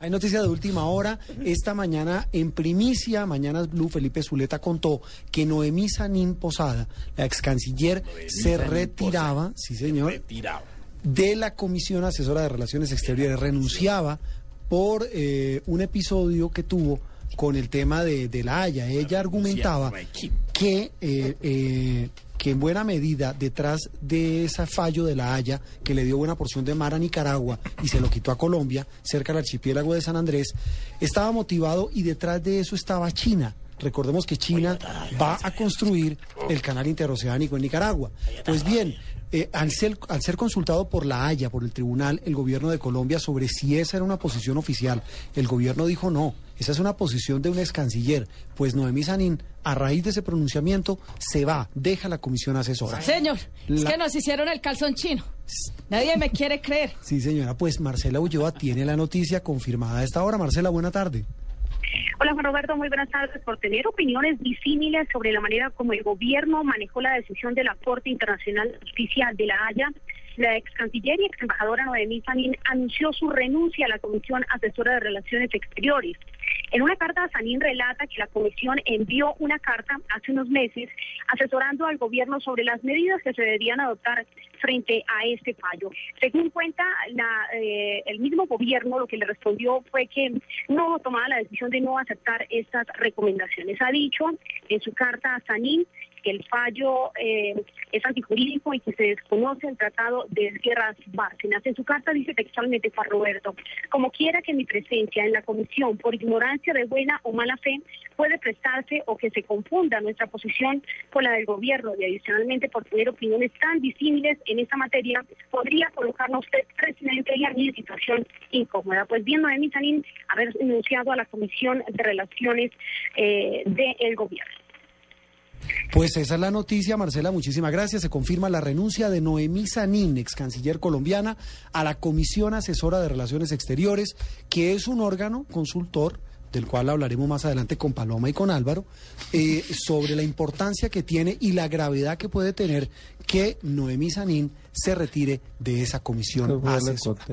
Hay noticia de última hora. Esta mañana, en primicia, Mañanas Blue, Felipe Zuleta contó que Noemí Sanín Posada, la ex canciller, se retiraba, sí señor, de la Comisión Asesora de Relaciones Exteriores, renunciaba por eh, un episodio que tuvo con el tema de, de la Haya. Ella argumentaba que eh, eh, que en buena medida detrás de ese fallo de la Haya, que le dio buena porción de mar a Nicaragua y se lo quitó a Colombia, cerca del archipiélago de San Andrés, estaba motivado y detrás de eso estaba China. Recordemos que China va a construir el canal interoceánico en Nicaragua. Pues bien, eh, al, ser, al ser consultado por la Haya, por el tribunal, el gobierno de Colombia sobre si esa era una posición oficial, el gobierno dijo no, esa es una posición de un ex canciller. Pues Noemí Sanín, a raíz de ese pronunciamiento, se va, deja la comisión asesora. Señor, es que nos hicieron el calzón chino. Nadie me quiere creer. Sí, señora, pues Marcela Ulloa tiene la noticia confirmada a esta hora. Marcela, buena tarde. Hola Juan Roberto, muy buenas tardes. Por tener opiniones disímiles sobre la manera como el gobierno manejó la decisión de la Corte Internacional de Justicia de la Haya, la ex canciller y ex embajadora Noemí Sanín anunció su renuncia a la Comisión Asesora de Relaciones Exteriores. En una carta, Sanín relata que la comisión envió una carta hace unos meses asesorando al gobierno sobre las medidas que se deberían adoptar frente a este fallo. Según cuenta eh, el mismo gobierno, lo que le respondió fue que no tomaba la decisión de no aceptar estas recomendaciones. Ha dicho en su carta a Sanín que el fallo eh, es antijurídico y que se desconoce el Tratado de Guerras Bárcenas. En su carta dice textualmente Juan Roberto, como quiera que mi presencia en la comisión por ignorancia de buena o mala fe puede prestarse o que se confunda nuestra posición con la del gobierno y adicionalmente por tener opiniones tan disímiles en esta materia, podría colocarnos presidente y a mí en situación incómoda. Pues bien, Noemí Sanín haber denunciado a la Comisión de Relaciones eh, del Gobierno. Pues esa es la noticia, Marcela, muchísimas gracias. Se confirma la renuncia de Noemí Sanín, ex canciller colombiana, a la Comisión Asesora de Relaciones Exteriores, que es un órgano consultor del cual hablaremos más adelante con Paloma y con Álvaro, eh, sobre la importancia que tiene y la gravedad que puede tener que Noemí Sanín se retire de esa comisión asesora.